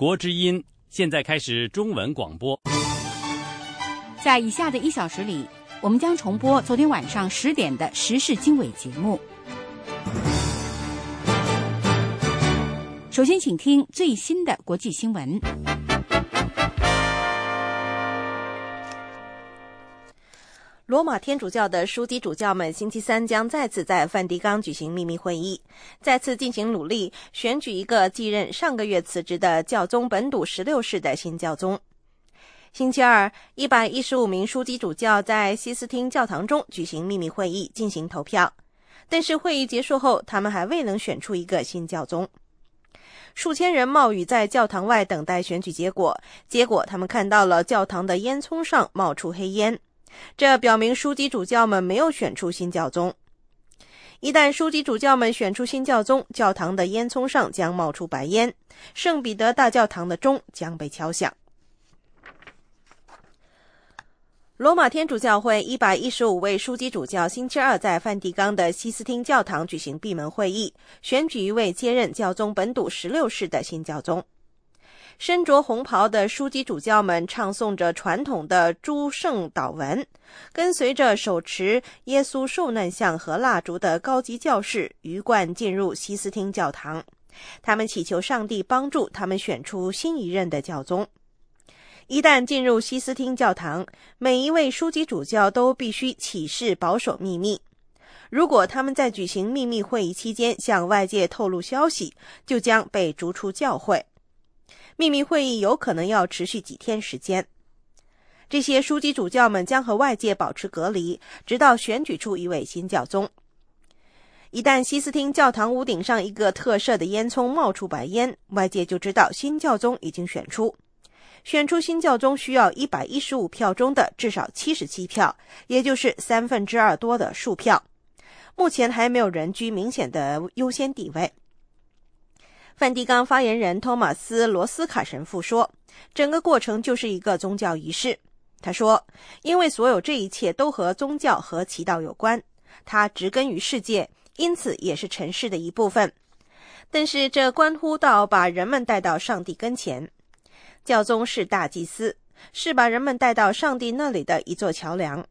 国之音现在开始中文广播。在以下的一小时里，我们将重播昨天晚上十点的时事经纬节目。首先，请听最新的国际新闻。罗马天主教的枢机主教们星期三将再次在梵蒂冈举行秘密会议，再次进行努力选举一个继任上个月辞职的教宗本笃十六世的新教宗。星期二，一百一十五名枢机主教在西斯汀教堂中举行秘密会议进行投票，但是会议结束后，他们还未能选出一个新教宗。数千人冒雨在教堂外等待选举结果，结果他们看到了教堂的烟囱上冒出黑烟。这表明枢机主教们没有选出新教宗。一旦枢机主教们选出新教宗，教堂的烟囱上将冒出白烟，圣彼得大教堂的钟将被敲响。罗马天主教会一百一十五位枢机主教星期二在梵蒂冈的西斯汀教堂举行闭门会议，选举一位接任教宗本笃十六世的新教宗。身着红袍的枢机主教们唱诵着传统的诸圣祷文，跟随着手持耶稣受难像和蜡烛的高级教士鱼贯进入西斯汀教堂。他们祈求上帝帮助他们选出新一任的教宗。一旦进入西斯汀教堂，每一位枢机主教都必须起誓保守秘密。如果他们在举行秘密会议期间向外界透露消息，就将被逐出教会。秘密会议有可能要持续几天时间。这些枢机主教们将和外界保持隔离，直到选举出一位新教宗。一旦西斯汀教堂屋顶上一个特设的烟囱冒出白烟，外界就知道新教宗已经选出。选出新教宗需要一百一十五票中的至少七十七票，也就是三分之二多的数票。目前还没有人居明显的优先地位。梵蒂冈发言人托马斯·罗斯卡神父说：“整个过程就是一个宗教仪式。”他说：“因为所有这一切都和宗教和祈祷有关，它植根于世界，因此也是尘世的一部分。但是这关乎到把人们带到上帝跟前。教宗是大祭司，是把人们带到上帝那里的一座桥梁。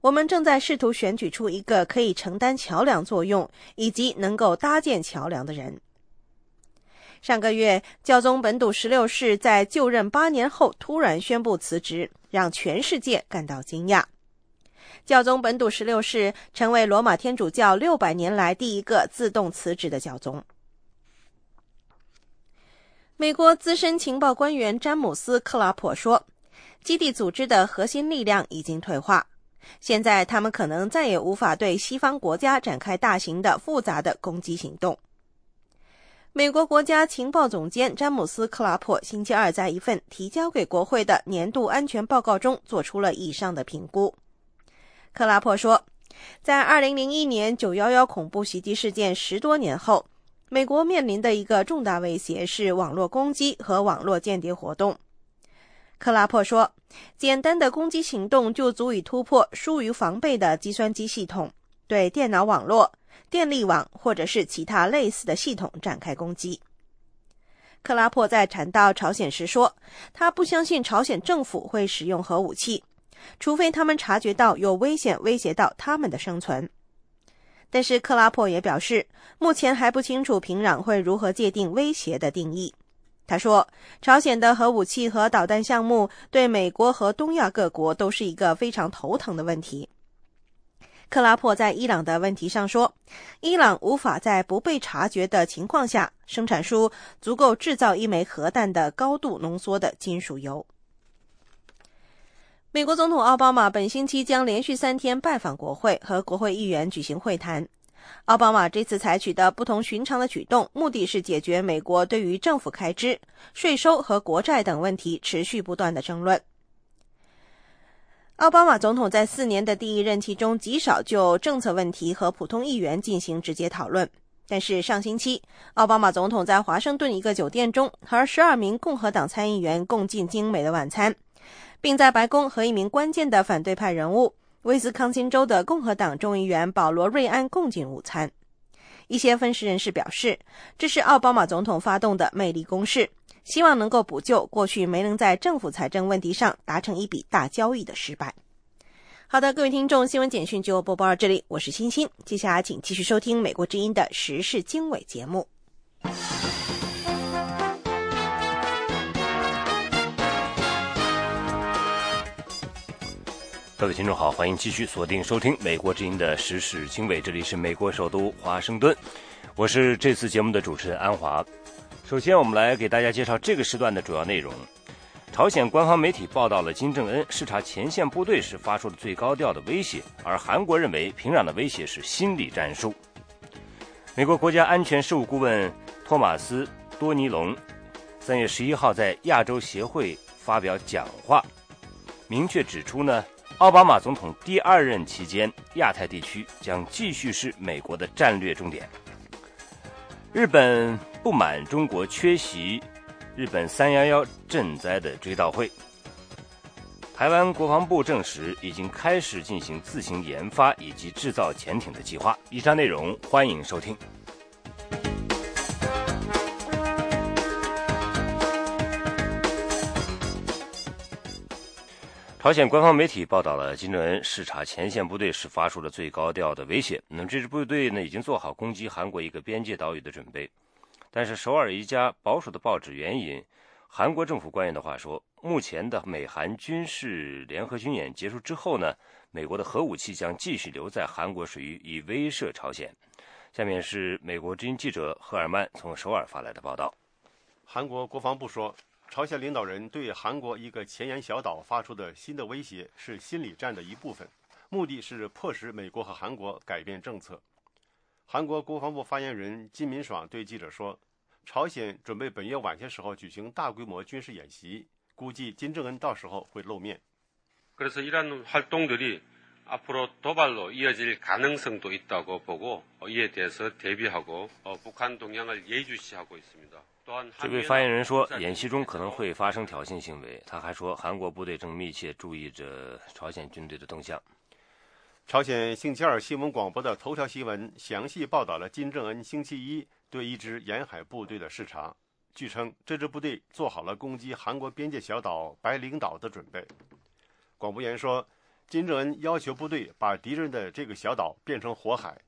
我们正在试图选举出一个可以承担桥梁作用以及能够搭建桥梁的人。”上个月，教宗本笃十六世在就任八年后突然宣布辞职，让全世界感到惊讶。教宗本笃十六世成为罗马天主教六百年来第一个自动辞职的教宗。美国资深情报官员詹姆斯·克拉珀说：“基地组织的核心力量已经退化，现在他们可能再也无法对西方国家展开大型的、复杂的攻击行动。”美国国家情报总监詹姆斯·克拉珀星期二在一份提交给国会的年度安全报告中做出了以上的评估。克拉珀说，在2001年911恐怖袭击事件十多年后，美国面临的一个重大威胁是网络攻击和网络间谍活动。克拉珀说，简单的攻击行动就足以突破疏于防备的计算机系统，对电脑网络。电力网或者是其他类似的系统展开攻击。克拉珀在谈到朝鲜时说，他不相信朝鲜政府会使用核武器，除非他们察觉到有危险威胁到他们的生存。但是克拉珀也表示，目前还不清楚平壤会如何界定威胁的定义。他说，朝鲜的核武器和导弹项目对美国和东亚各国都是一个非常头疼的问题。克拉珀在伊朗的问题上说：“伊朗无法在不被察觉的情况下生产出足够制造一枚核弹的高度浓缩的金属铀。”美国总统奥巴马本星期将连续三天拜访国会，和国会议员举行会谈。奥巴马这次采取的不同寻常的举动，目的是解决美国对于政府开支、税收和国债等问题持续不断的争论。奥巴马总统在四年的第一任期中，极少就政策问题和普通议员进行直接讨论。但是上星期，奥巴马总统在华盛顿一个酒店中和十二名共和党参议员共进精美的晚餐，并在白宫和一名关键的反对派人物——威斯康星州的共和党众议员保罗·瑞安共进午餐。一些分析人士表示，这是奥巴马总统发动的魅力攻势，希望能够补救过去没能在政府财政问题上达成一笔大交易的失败。好的，各位听众，新闻简讯就播报到这里，我是欣欣。接下来请继续收听美国之音的时事经纬节目。各位听众好，欢迎继续锁定收听美国之音的时事经纬，这里是美国首都华盛顿，我是这次节目的主持人安华。首先，我们来给大家介绍这个时段的主要内容。朝鲜官方媒体报道了金正恩视察前线部队时发出的最高调的威胁，而韩国认为平壤的威胁是心理战术。美国国家安全事务顾问托马斯·多尼龙三月十一号在亚洲协会发表讲话，明确指出呢，奥巴马总统第二任期间，亚太地区将继续是美国的战略重点。日本不满中国缺席。日本三幺幺赈灾的追悼会，台湾国防部证实已经开始进行自行研发以及制造潜艇的计划。以上内容欢迎收听。朝鲜官方媒体报道了金正恩视察前线部队时发出了最高调的威胁。那么这支部队呢，已经做好攻击韩国一个边界岛屿的准备。但是，首尔一家保守的报纸援引韩国政府官员的话说，目前的美韩军事联合军演结束之后呢，美国的核武器将继续留在韩国水域，以威慑朝鲜。下面是美国之音记者赫尔曼从首尔发来的报道。韩国国防部说，朝鲜领导人对韩国一个前沿小岛发出的新的威胁是心理战的一部分，目的是迫使美国和韩国改变政策。韩国国防部发言人金敏爽对记者说：“朝鲜准备本月晚些时候举行大规模军事演习，估计金正恩到时候会露面。”그래서이런활동들이앞으로도발로이어질가능성도있다고보고이에대해서대비하고북한동향을예주시하고있습니다 这位发言人说，演习中可能会发生挑衅行为。他还说，韩国部队正密切注意着朝鲜军队的动向。朝鲜星期二新闻广播的头条新闻详细报道了金正恩星期一对一支沿海部队的视察。据称，这支部队做好了攻击韩国边界小岛白领岛的准备。广播员说，金正恩要求部队把敌人的这个小岛变成火海。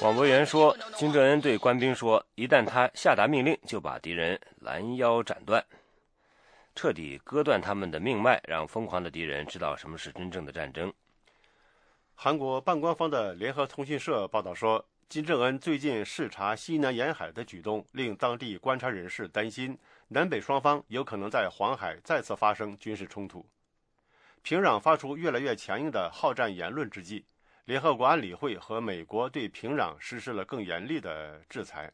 广播员说：“金正恩对官兵说，一旦他下达命令，就把敌人拦腰斩断，彻底割断他们的命脉，让疯狂的敌人知道什么是真正的战争。”韩国半官方的联合通讯社报道说，金正恩最近视察西南沿海的举动，令当地观察人士担心，南北双方有可能在黄海再次发生军事冲突。平壤发出越来越强硬的好战言论之际，联合国安理会和美国对平壤实施了更严厉的制裁。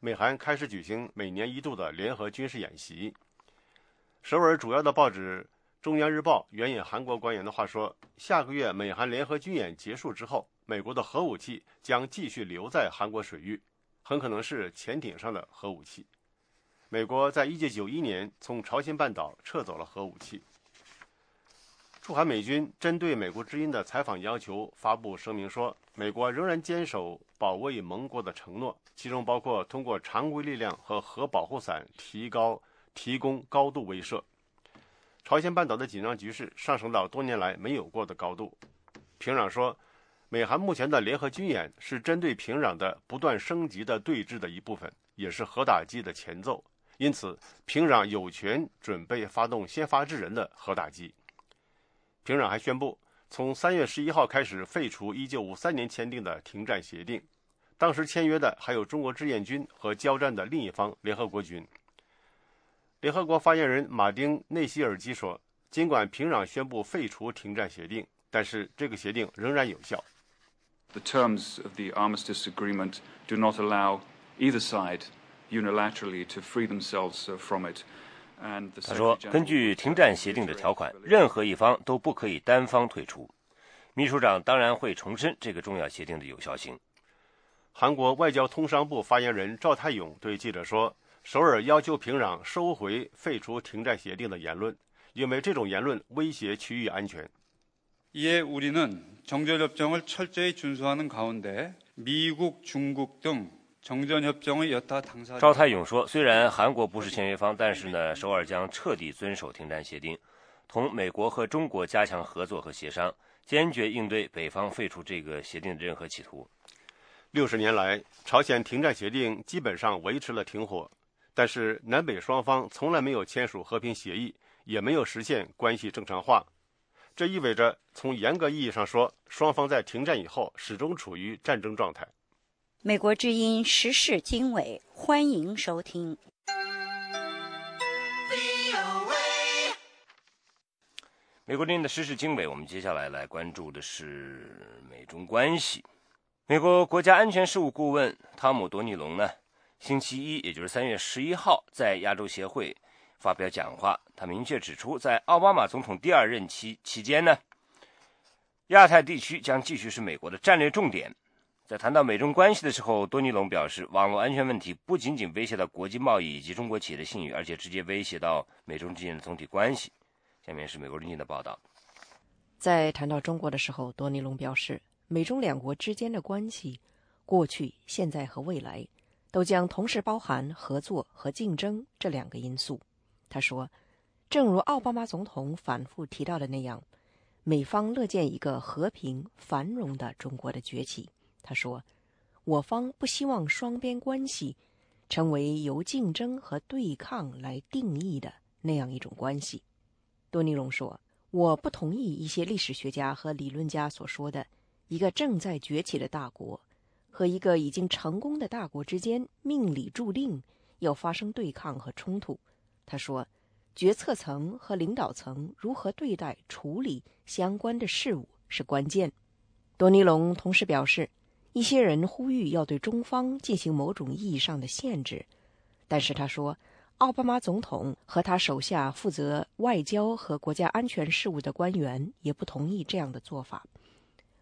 美韩开始举行每年一度的联合军事演习。首尔主要的报纸《中央日报》援引韩国官员的话说，下个月美韩联合军演结束之后，美国的核武器将继续留在韩国水域，很可能是潜艇上的核武器。美国在一九九一年从朝鲜半岛撤走了核武器。驻韩美军针对美国之音的采访要求发布声明说，美国仍然坚守保卫盟国的承诺，其中包括通过常规力量和核保护伞提高提供高度威慑。朝鲜半岛的紧张局势上升到多年来没有过的高度。平壤说，美韩目前的联合军演是针对平壤的不断升级的对峙的一部分，也是核打击的前奏。因此，平壤有权准备发动先发制人的核打击。平壤还宣布，从三月十一号开始废除一九五三年签订的停战协定。当时签约的还有中国志愿军和交战的另一方联合国军。联合国发言人马丁内西尔基说：“尽管平壤宣布废除停战协定，但是这个协定仍然有效。” The terms of the armistice agreement do not allow either side unilaterally to free themselves from it. 他说：“根据停战协定的条款，任何一方都不可以单方退出。秘书长当然会重申这个重要协定的有效性。”韩国外交通商部发言人赵泰勇对记者说：“首尔要求平壤收回废除停战协定的言论，因为这种言论威胁区域安全。” 이에 우리는 정전협정을 철저히 준수하는 가운데 미국, 중국 등 赵泰勇说虽然韩国不是签约方但是呢首尔将彻底遵守停战协定同美国和中国加强合作和协商坚决应对北方废除这个协定的任何企图。六十年来朝鲜停战协定基本上维持了停火但是南北双方从来没有签署和平协议也没有实现关系正常化。这意味着从严格意义上说双方在停战以后始终处于战争状态。美国之音时事经纬，欢迎收听。美国之音的时事经纬，我们接下来来关注的是美中关系。美国国家安全事务顾问汤姆·多尼龙呢，星期一，也就是三月十一号，在亚洲协会发表讲话。他明确指出，在奥巴马总统第二任期期间呢，亚太地区将继续是美国的战略重点。在谈到美中关系的时候，多尼龙表示，网络安全问题不仅仅威胁到国际贸易以及中国企业的信誉，而且直接威胁到美中之间的总体关系。下面是美国之音的报道。在谈到中国的时候，多尼龙表示。美中两国之间的关系，过去、现在和未来，都将同时包含合作和竞争这两个因素。他说：“正如奥巴马总统反复提到的那样，美方乐见一个和平繁荣的中国的崛起。”他说：“我方不希望双边关系成为由竞争和对抗来定义的那样一种关系。”多尼龙说：“我不同意一些历史学家和理论家所说的。”一个正在崛起的大国和一个已经成功的大国之间，命里注定要发生对抗和冲突。他说：“决策层和领导层如何对待处理相关的事物是关键。”多尼龙同时表示，一些人呼吁要对中方进行某种意义上的限制，但是他说，奥巴马总统和他手下负责外交和国家安全事务的官员也不同意这样的做法。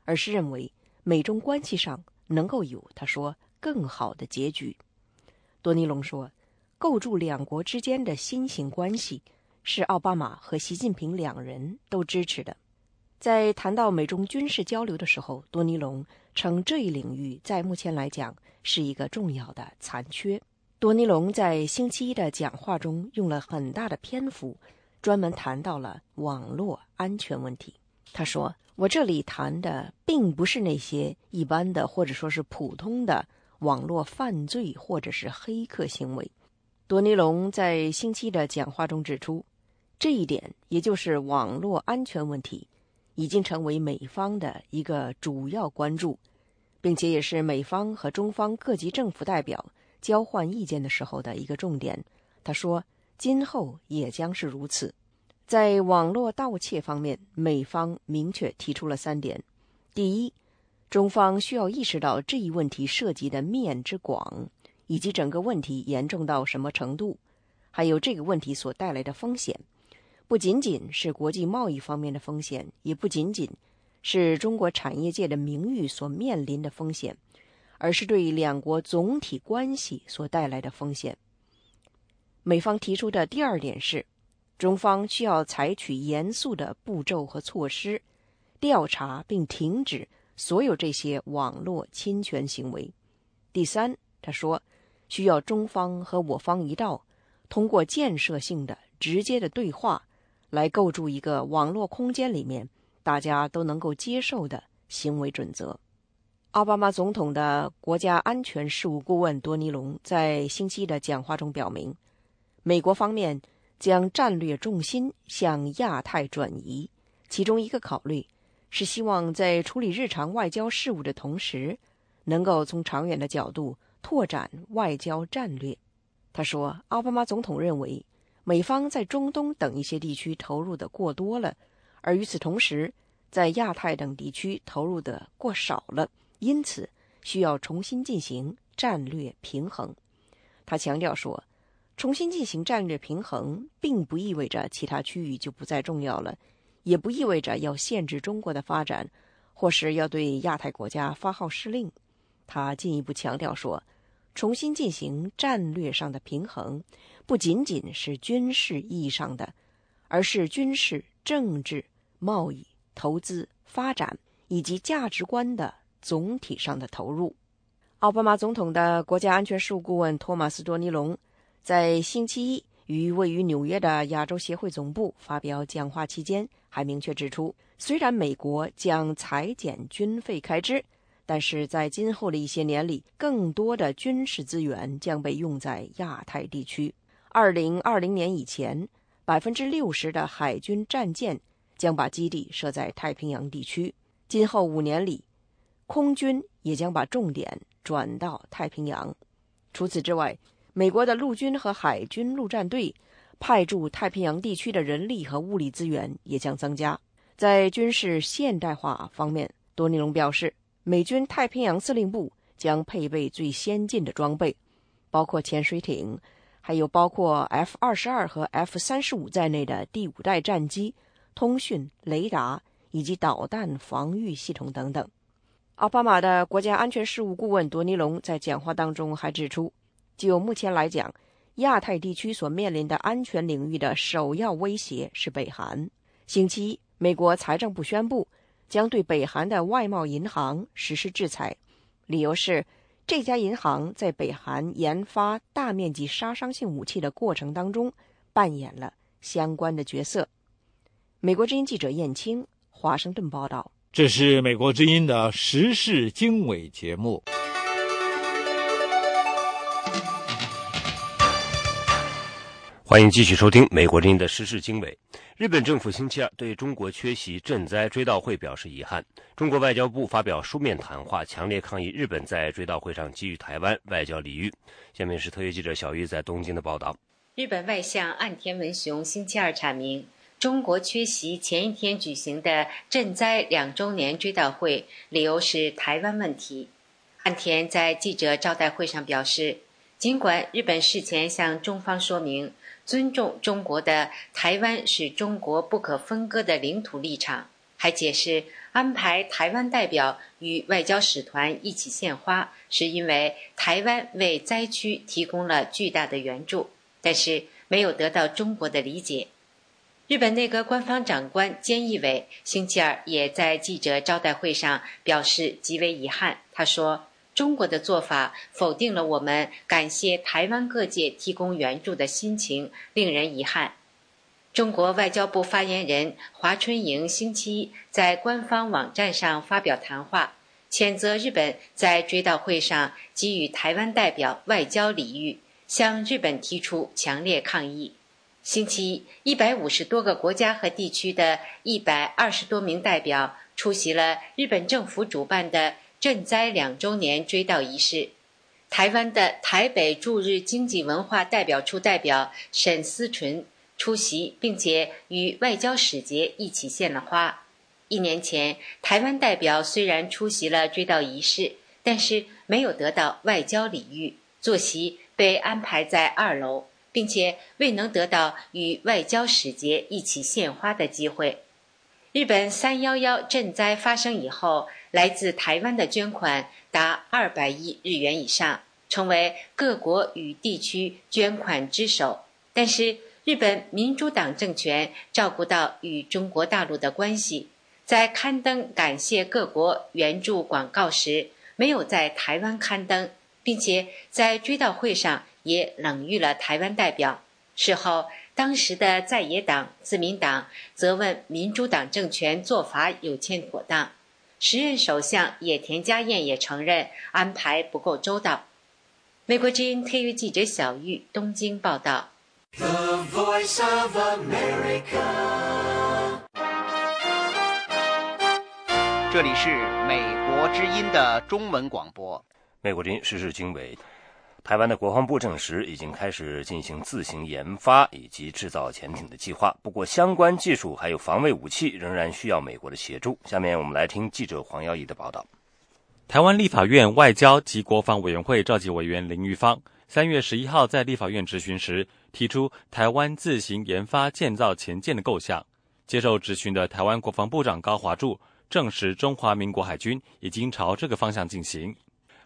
而是认为美中关系上能够有他说更好的结局。多尼龙说，构筑两国之间的新型关系是奥巴马和习近平两人都支持的。在谈到美中军事交流的时候，多尼龙称这一领域在目前来讲是一个重要的残缺。多尼龙在星期一的讲话中用了很大的篇幅，专门谈到了网络安全问题。他说。我这里谈的并不是那些一般的或者说是普通的网络犯罪或者是黑客行为。多尼龙在星期一的讲话中指出，这一点也就是网络安全问题，已经成为美方的一个主要关注，并且也是美方和中方各级政府代表交换意见的时候的一个重点。他说，今后也将是如此。在网络盗窃方面，美方明确提出了三点：第一，中方需要意识到这一问题涉及的面之广，以及整个问题严重到什么程度，还有这个问题所带来的风险，不仅仅是国际贸易方面的风险，也不仅仅是中国产业界的名誉所面临的风险，而是对两国总体关系所带来的风险。美方提出的第二点是。中方需要采取严肃的步骤和措施，调查并停止所有这些网络侵权行为。第三，他说，需要中方和我方一道，通过建设性的、直接的对话，来构筑一个网络空间里面大家都能够接受的行为准则。奥巴马总统的国家安全事务顾问多尼龙在星期一的讲话中表明，美国方面。将战略重心向亚太转移，其中一个考虑是希望在处理日常外交事务的同时，能够从长远的角度拓展外交战略。他说，奥巴马总统认为美方在中东等一些地区投入的过多了，而与此同时，在亚太等地区投入的过少了，因此需要重新进行战略平衡。他强调说。重新进行战略平衡，并不意味着其他区域就不再重要了，也不意味着要限制中国的发展，或是要对亚太国家发号施令。他进一步强调说，重新进行战略上的平衡，不仅仅是军事意义上的，而是军事、政治、贸易、投资、发展以及价值观的总体上的投入。奥巴马总统的国家安全事务顾问托马斯·多尼龙在星期一于位于纽约的亚洲协会总部发表讲话期间，还明确指出，虽然美国将裁减军费开支，但是在今后的一些年里，更多的军事资源将被用在亚太地区。二零二零年以前，百分之六十的海军战舰将把基地设在太平洋地区。今后五年里，空军也将把重点。转到太平洋。除此之外，美国的陆军和海军陆战队派驻太平洋地区的人力和物力资源也将增加。在军事现代化方面，多尼龙表示，美军太平洋司令部将配备最先进的装备，包括潜水艇，还有包括 F 二十二和 F 三十五在内的第五代战机、通讯、雷达以及导弹防御系统等等。奥巴马的国家安全事务顾问多尼龙在讲话当中还指出，就目前来讲，亚太地区所面临的安全领域的首要威胁是北韩。星期一，美国财政部宣布将对北韩的外贸银行实施制裁，理由是这家银行在北韩研发大面积杀伤性武器的过程当中扮演了相关的角色。美国之音记者燕青华盛顿报道。这是美国之音的时事经纬节目。欢迎继续收听美国之音的时事经纬。日本政府星期二对中国缺席赈灾追悼会表示遗憾。中国外交部发表书面谈话，强烈抗议日本在追悼会上给予台湾外交礼遇。下面是特约记者小玉在东京的报道。日本外相岸田文雄星期二阐明。中国缺席前一天举行的赈灾两周年追悼会，理由是台湾问题。岸田在记者招待会上表示，尽管日本事前向中方说明尊重中国的台湾是中国不可分割的领土立场，还解释安排台湾代表与外交使团一起献花，是因为台湾为灾区提供了巨大的援助，但是没有得到中国的理解。日本内阁官方长官菅义伟星期二也在记者招待会上表示极为遗憾。他说：“中国的做法否定了我们感谢台湾各界提供援助的心情，令人遗憾。”中国外交部发言人华春莹星期一在官方网站上发表谈话，谴责日本在追悼会上给予台湾代表外交礼遇，向日本提出强烈抗议。星期一，一百五十多个国家和地区的一百二十多名代表出席了日本政府主办的赈灾两周年追悼仪式。台湾的台北驻日经济文化代表处代表沈思纯出席，并且与外交使节一起献了花。一年前，台湾代表虽然出席了追悼仪式，但是没有得到外交礼遇，坐席被安排在二楼。并且未能得到与外交使节一起献花的机会。日本三幺幺赈灾发生以后，来自台湾的捐款达二百亿日元以上，成为各国与地区捐款之首。但是，日本民主党政权照顾到与中国大陆的关系，在刊登感谢各国援助广告时，没有在台湾刊登，并且在追悼会上。也冷遇了台湾代表。事后，当时的在野党自民党责问民主党政权做法有欠妥当。时任首相野田佳彦也承认安排不够周到。美国之音特约记者小玉东京报道。这里是美国之音的中文广播。美国之音时事经纬。台湾的国防部证实，已经开始进行自行研发以及制造潜艇的计划。不过，相关技术还有防卫武器仍然需要美国的协助。下面我们来听记者黄耀仪的报道。台湾立法院外交及国防委员会召集委员林玉芳三月十一号在立法院质询时，提出台湾自行研发建造潜舰的构想。接受质询的台湾国防部长高华柱证实，中华民国海军已经朝这个方向进行。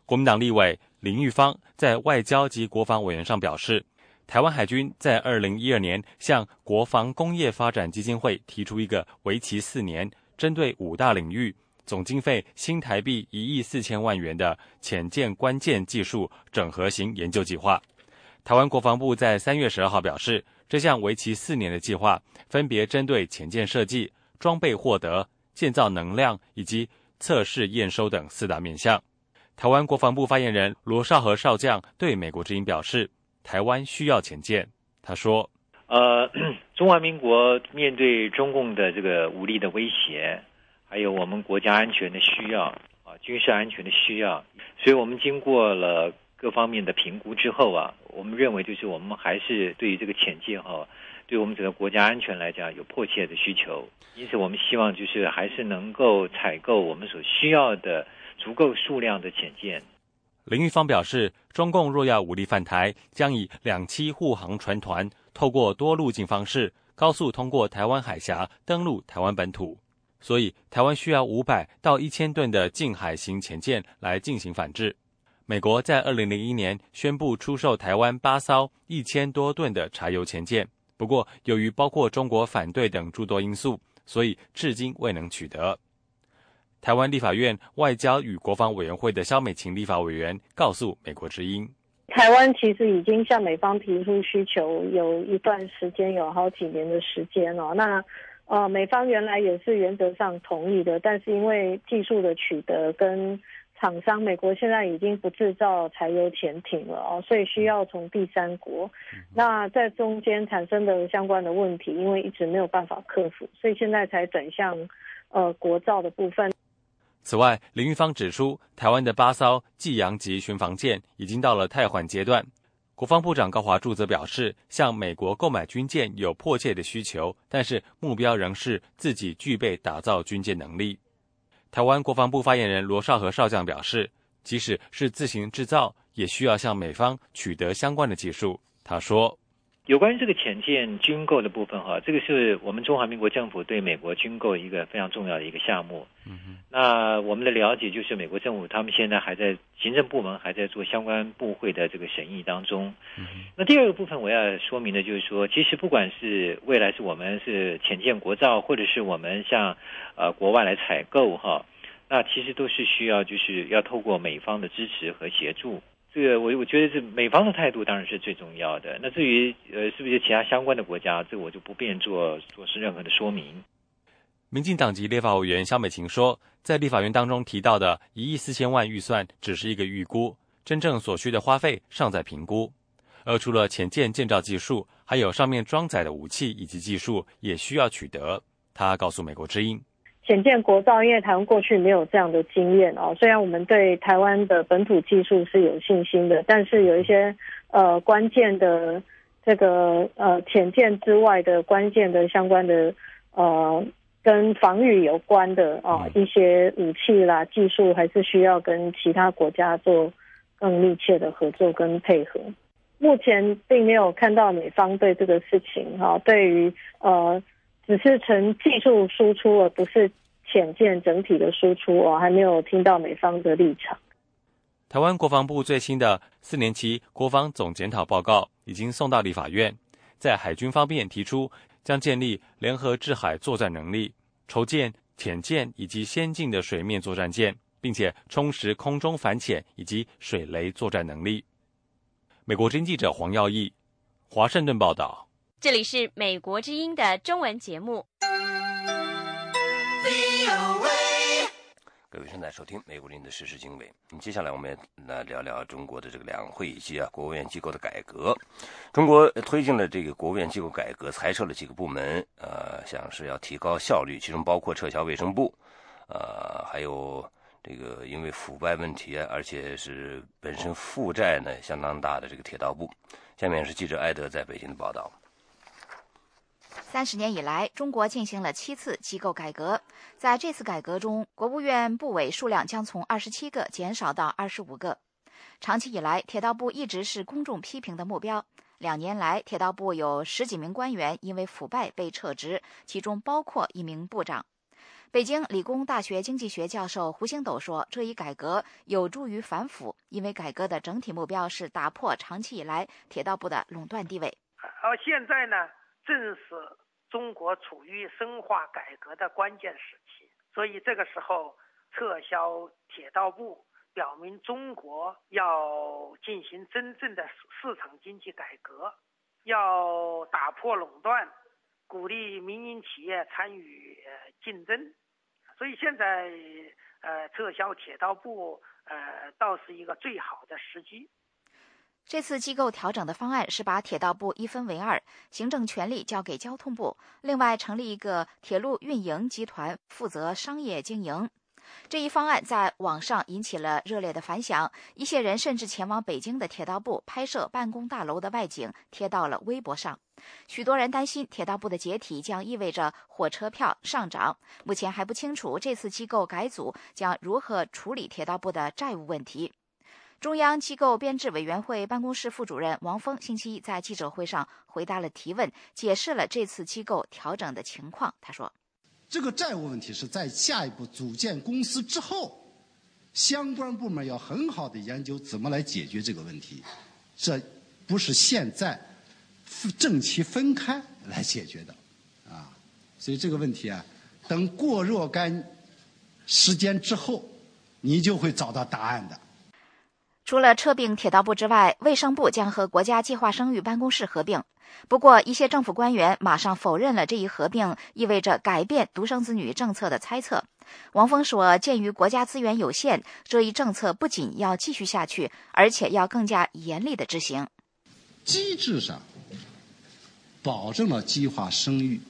国民党立委林玉芳在外交及国防委员上表示，台湾海军在二零一二年向国防工业发展基金会提出一个为期四年、针对五大领域，总经费新台币一亿四千万元的潜舰关键技术整合型研究计划。台湾国防部在三月十二号表示，这项为期四年的计划，分别针对潜舰设计、装备获得、建造能量以及测试验收等四大面向。台湾国防部发言人罗少和少将对美国之音表示，台湾需要潜舰。他说：“呃，中华民国面对中共的这个武力的威胁，还有我们国家安全的需要啊，军事安全的需要，所以我们经过了。”各方面的评估之后啊，我们认为就是我们还是对于这个潜舰哈，对我们整个国家安全来讲有迫切的需求，因此我们希望就是还是能够采购我们所需要的足够数量的潜舰。林玉芳表示，中共若要武力犯台，将以两栖护航船团，透过多路径方式，高速通过台湾海峡登陆台湾本土，所以台湾需要五百到一千吨的近海型潜舰来进行反制。美国在二零零一年宣布出售台湾八艘一千多吨的柴油潜舰，不过由于包括中国反对等诸多因素，所以至今未能取得。台湾立法院外交与国防委员会的肖美琴立法委员告诉美国之音：“台湾其实已经向美方提出需求有一段时间，有好几年的时间了。那呃，美方原来也是原则上同意的，但是因为技术的取得跟厂商，美国现在已经不制造柴油潜艇了哦，所以需要从第三国。那在中间产生的相关的问题，因为一直没有办法克服，所以现在才转向呃国造的部分。此外，林玉芳指出，台湾的八艘济阳级巡防舰已经到了汰换阶段。国防部长高华柱则表示，向美国购买军舰有迫切的需求，但是目标仍是自己具备打造军舰能力。台湾国防部发言人罗少和少将表示，即使是自行制造，也需要向美方取得相关的技术。他说。有关于这个潜舰军购的部分哈，这个是我们中华民国政府对美国军购一个非常重要的一个项目。嗯那我们的了解就是，美国政府他们现在还在行政部门还在做相关部会的这个审议当中。嗯那第二个部分我要说明的就是说，其实不管是未来是我们是潜舰国造，或者是我们向呃国外来采购哈，那其实都是需要就是要透过美方的支持和协助。这个我我觉得是美方的态度当然是最重要的。那至于呃是不是其他相关的国家，这我就不便做做是任何的说明。民进党籍立法委员肖美琴说，在立法院当中提到的一亿四千万预算只是一个预估，真正所需的花费尚在评估。而除了潜舰建造技术，还有上面装载的武器以及技术也需要取得。他告诉美国之音。浅见国造，因为台湾过去没有这样的经验哦。虽然我们对台湾的本土技术是有信心的，但是有一些呃关键的这个呃浅见之外的关键的相关的呃跟防御有关的啊一些武器啦技术，还是需要跟其他国家做更密切的合作跟配合。目前并没有看到美方对这个事情哈，对于呃。只是成技术输出，而不是浅见整体的输出我，还没有听到美方的立场。台湾国防部最新的四年期国防总检讨报告已经送到立法院，在海军方面提出将建立联合制海作战能力，筹建潜舰以及先进的水面作战舰，并且充实空中反潜以及水雷作战能力。美国经记者黄耀义，华盛顿报道。这里是美国之音的中文节目。各位正在收听美国之音的时事经纬。接下来我们来聊聊中国的这个两会以及啊国务院机构的改革。中国推进了这个国务院机构改革，裁撤了几个部门，呃，想是要提高效率，其中包括撤销卫生部，呃，还有这个因为腐败问题啊，而且是本身负债呢相当大的这个铁道部。下面是记者艾德在北京的报道。三十年以来，中国进行了七次机构改革。在这次改革中，国务院部委数量将从二十七个减少到二十五个。长期以来，铁道部一直是公众批评的目标。两年来，铁道部有十几名官员因为腐败被撤职，其中包括一名部长。北京理工大学经济学教授胡星斗说：“这一改革有助于反腐，因为改革的整体目标是打破长期以来铁道部的垄断地位。”而现在呢？正是中国处于深化改革的关键时期。所以这个时候撤销铁道部，表明中国要进行真正的市场经济改革，要打破垄断，鼓励民营企业参与竞争。所以现在呃撤销铁道部呃倒是一个最好的时机。这次机构调整的方案是把铁道部一分为二，行政权力交给交通部，另外成立一个铁路运营集团，负责商业经营。这一方案在网上引起了热烈的反响，一些人甚至前往北京的铁道部拍摄办公大楼的外景，贴到了微博上。许多人担心铁道部的解体将意味着火车票上涨。目前还不清楚这次机构改组将如何处理铁道部的债务问题。中央机构编制委员会办公室副主任王峰星期一在记者会上回答了提问，解释了这次机构调整的情况。他说：“这个债务问题是在下一步组建公司之后，相关部门要很好的研究怎么来解决这个问题，这不是现在政企分开来解决的，啊，所以这个问题啊，等过若干时间之后，你就会找到答案的。”除了撤并铁道部之外，卫生部将和国家计划生育办公室合并。不过，一些政府官员马上否认了这一合并意味着改变独生子女政策的猜测。王峰说：“鉴于国家资源有限，这一政策不仅要继续下去，而且要更加严厉的执行。机制上保证了计划生育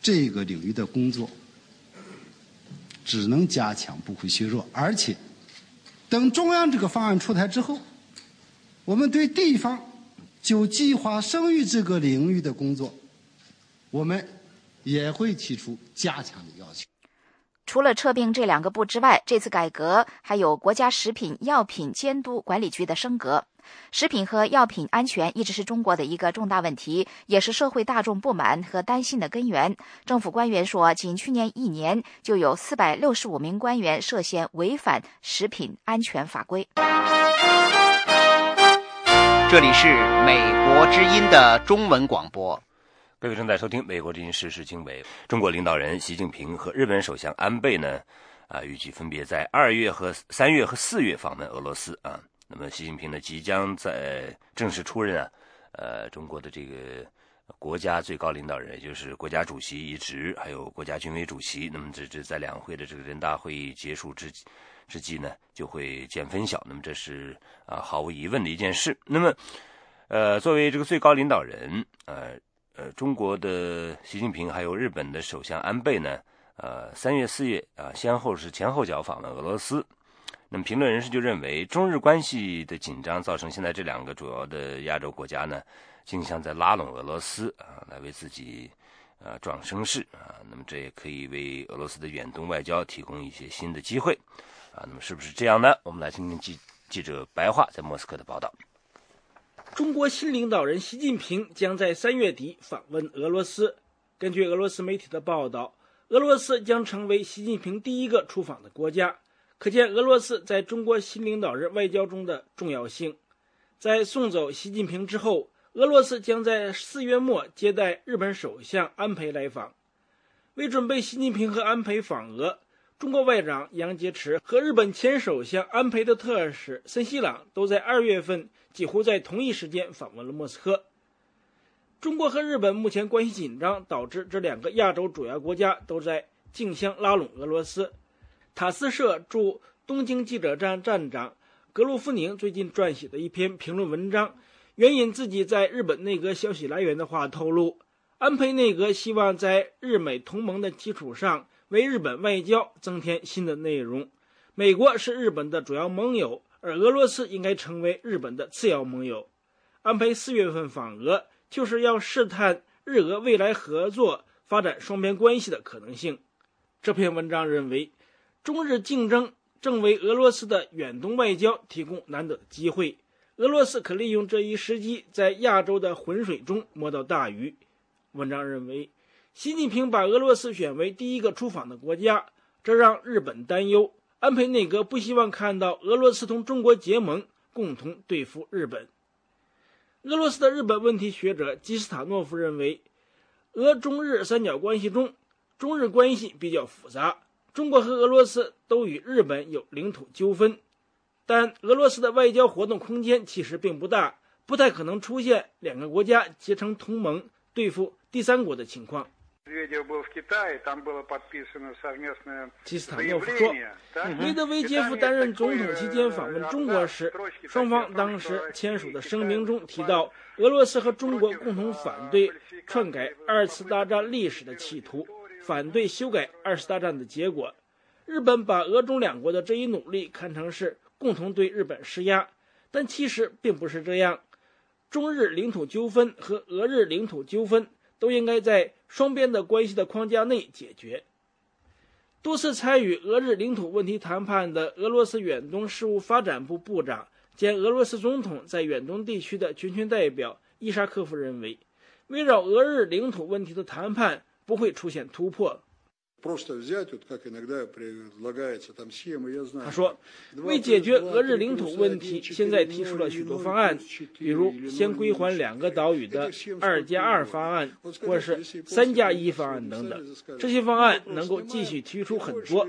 这个领域的工作，只能加强，不会削弱，而且。”等中央这个方案出台之后，我们对地方就计划生育这个领域的工作，我们也会提出加强的要求。除了撤并这两个部之外，这次改革还有国家食品药品监督管理局的升格。食品和药品安全一直是中国的一个重大问题，也是社会大众不满和担心的根源。政府官员说，仅去年一年就有四百六十五名官员涉嫌违反食品安全法规。这里是美国之音的中文广播，各位正在收听美国之音时事经纬。中国领导人习近平和日本首相安倍呢，啊，预计分别在二月和三月和四月访问俄罗斯啊。那么，习近平呢，即将在正式出任啊，呃，中国的这个国家最高领导人，也就是国家主席一职，还有国家军委主席。那么，这这在两会的这个人大会议结束之之际呢，就会见分晓。那么，这是啊，毫无疑问的一件事。那么，呃，作为这个最高领导人，呃呃，中国的习近平还有日本的首相安倍呢，呃，三月、四月啊，先后是前后脚访问俄罗斯。那么，评论人士就认为，中日关系的紧张造成现在这两个主要的亚洲国家呢，竞相在拉拢俄罗斯啊，来为自己啊壮声势啊。那么，这也可以为俄罗斯的远东外交提供一些新的机会啊。那么，是不是这样呢？我们来听听记记者白桦在莫斯科的报道。中国新领导人习近平将在三月底访问俄罗斯。根据俄罗斯媒体的报道，俄罗斯将成为习近平第一个出访的国家。可见俄罗斯在中国新领导人外交中的重要性。在送走习近平之后，俄罗斯将在四月末接待日本首相安倍来访。为准备习近平和安倍访俄，中国外长杨洁篪和日本前首相安倍的特使森西朗都在二月份几乎在同一时间访问了莫斯科。中国和日本目前关系紧张，导致这两个亚洲主要国家都在竞相拉拢俄罗斯。塔斯社驻东京记者站站长格鲁夫宁最近撰写的一篇评论文章，援引自己在日本内阁消息来源的话透露，安倍内阁希望在日美同盟的基础上，为日本外交增添新的内容。美国是日本的主要盟友，而俄罗斯应该成为日本的次要盟友。安倍四月份访俄，就是要试探日俄未来合作、发展双边关系的可能性。这篇文章认为。中日竞争正为俄罗斯的远东外交提供难得机会，俄罗斯可利用这一时机，在亚洲的浑水中摸到大鱼。文章认为，习近平把俄罗斯选为第一个出访的国家，这让日本担忧。安倍内阁不希望看到俄罗斯同中国结盟，共同对付日本。俄罗斯的日本问题学者基斯塔诺夫认为，俄中日三角关系中，中日关系比较复杂。中国和俄罗斯都与日本有领土纠纷，但俄罗斯的外交活动空间其实并不大，不太可能出现两个国家结成同盟对付第三国的情况。基斯坦诺夫说，梅德韦杰夫担任总统期间访问中国时，双方当时签署的声明中提到，俄罗斯和中国共同反对篡改二次大战历史的企图。反对修改二次大战的结果，日本把俄中两国的这一努力看成是共同对日本施压，但其实并不是这样。中日领土纠纷和俄日领土纠纷都应该在双边的关系的框架内解决。多次参与俄日领土问题谈判的俄罗斯远东事务发展部部长兼俄罗斯总统在远东地区的全权代表伊沙科夫认为，围绕俄日领土问题的谈判。不会出现突破。他说：“为解决俄日领土问题，现在提出了许多方案，比如先归还两个岛屿的‘二加二’方案，或是‘三加一’方案等等。这些方案能够继续提出很多，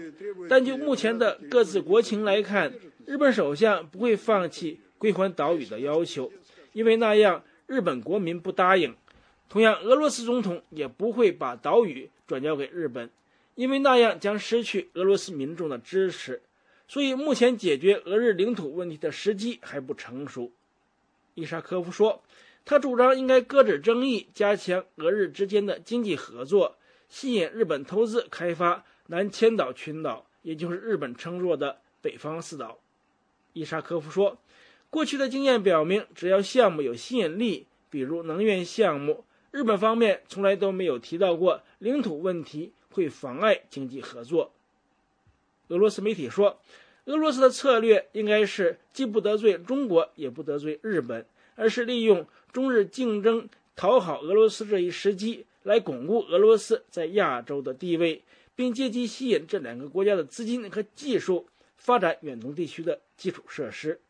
但就目前的各自国情来看，日本首相不会放弃归还岛屿的要求，因为那样日本国民不答应。”同样，俄罗斯总统也不会把岛屿转交给日本，因为那样将失去俄罗斯民众的支持。所以，目前解决俄日领土问题的时机还不成熟。伊沙科夫说，他主张应该搁置争议，加强俄日之间的经济合作，吸引日本投资开发南千岛群岛，也就是日本称作的北方四岛。伊沙科夫说，过去的经验表明，只要项目有吸引力，比如能源项目。日本方面从来都没有提到过领土问题会妨碍经济合作。俄罗斯媒体说，俄罗斯的策略应该是既不得罪中国，也不得罪日本，而是利用中日竞争讨好俄罗斯这一时机，来巩固俄罗斯在亚洲的地位，并借机吸引这两个国家的资金和技术，发展远东地区的基础设施。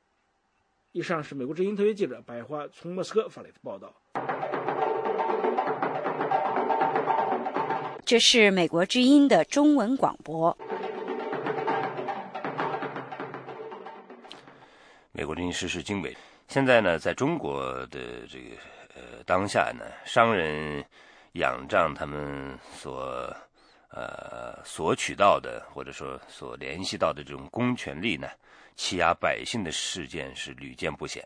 以上是美国之音特约记者白花从莫斯科发来的报道。这是美国之音的中文广播。美国之音时事经纬。现在呢，在中国的这个呃当下呢，商人仰仗他们所呃索取到的，或者说所联系到的这种公权力呢，欺压百姓的事件是屡见不鲜，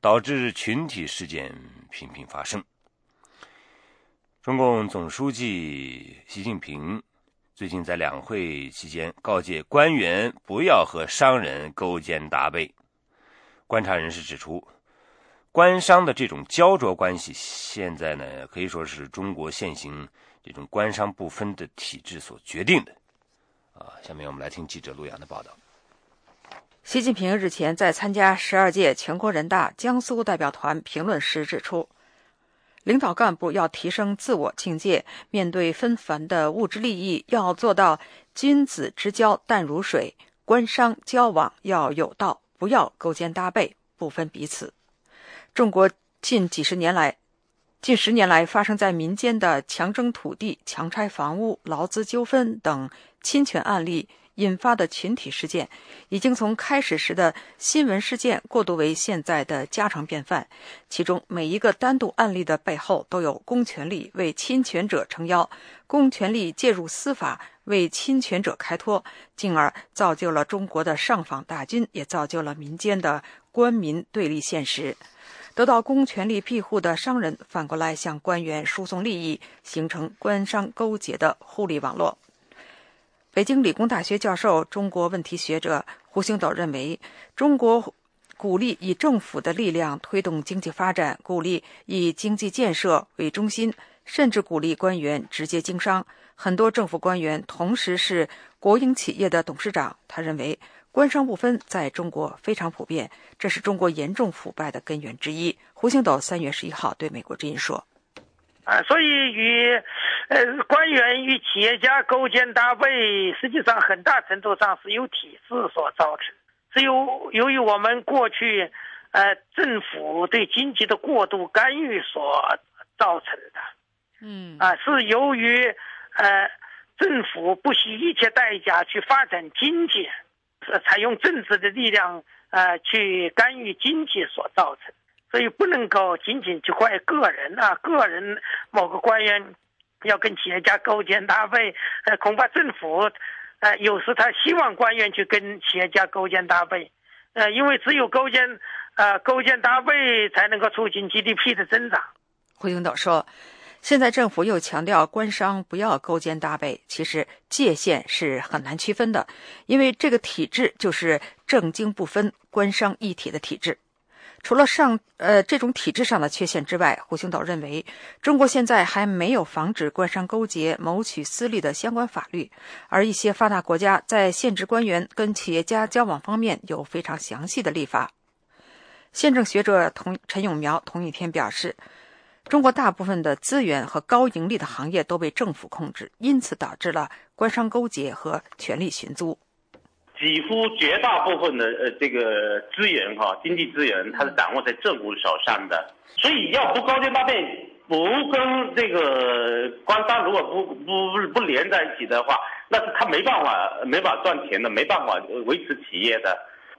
导致群体事件频频发生。中共总书记习近平最近在两会期间告诫官员不要和商人勾肩搭背。观察人士指出，官商的这种焦灼关系，现在呢可以说是中国现行这种官商不分的体制所决定的。啊，下面我们来听记者陆阳的报道。习近平日前在参加十二届全国人大江苏代表团评论时指出。领导干部要提升自我境界，面对纷繁的物质利益，要做到君子之交淡如水；官商交往要有道，不要勾肩搭背，不分彼此。中国近几十年来，近十年来发生在民间的强征土地、强拆房屋、劳资纠纷等侵权案例。引发的群体事件，已经从开始时的新闻事件过渡为现在的家常便饭。其中每一个单独案例的背后，都有公权力为侵权者撑腰，公权力介入司法为侵权者开脱，进而造就了中国的上访大军，也造就了民间的官民对立现实。得到公权力庇护的商人，反过来向官员输送利益，形成官商勾结的互利网络。北京理工大学教授、中国问题学者胡星斗认为，中国鼓励以政府的力量推动经济发展，鼓励以经济建设为中心，甚至鼓励官员直接经商。很多政府官员同时是国营企业的董事长。他认为，官商不分在中国非常普遍，这是中国严重腐败的根源之一。胡星斗三月十一号对美国之音说。啊，所以与呃官员与企业家勾肩搭背，实际上很大程度上是由体制所造成，是由由于我们过去呃政府对经济的过度干预所造成的。嗯，啊，是由于呃政府不惜一切代价去发展经济，是采用政治的力量呃去干预经济所造成。所以不能够仅仅去怪个人啊，个人某个官员要跟企业家勾肩搭背，呃，恐怕政府呃有时他希望官员去跟企业家勾肩搭背，呃，因为只有勾肩呃勾肩搭背才能够促进 GDP 的增长。胡英斗说。现在政府又强调官商不要勾肩搭背，其实界限是很难区分的，因为这个体制就是政经不分、官商一体的体制。除了上呃这种体制上的缺陷之外，胡星斗认为，中国现在还没有防止官商勾结、谋取私利的相关法律，而一些发达国家在限制官员跟企业家交往方面有非常详细的立法。宪政学者同陈永苗同一天表示。中国大部分的资源和高盈利的行业都被政府控制，因此导致了官商勾结和权力寻租。几乎绝大部分的呃这个资源哈，经济资源它是掌握在政府手上的，所以要不勾肩搭背，不跟这个官商如果不不不连在一起的话，那是他没办法没法赚钱的，没办法维持企业的。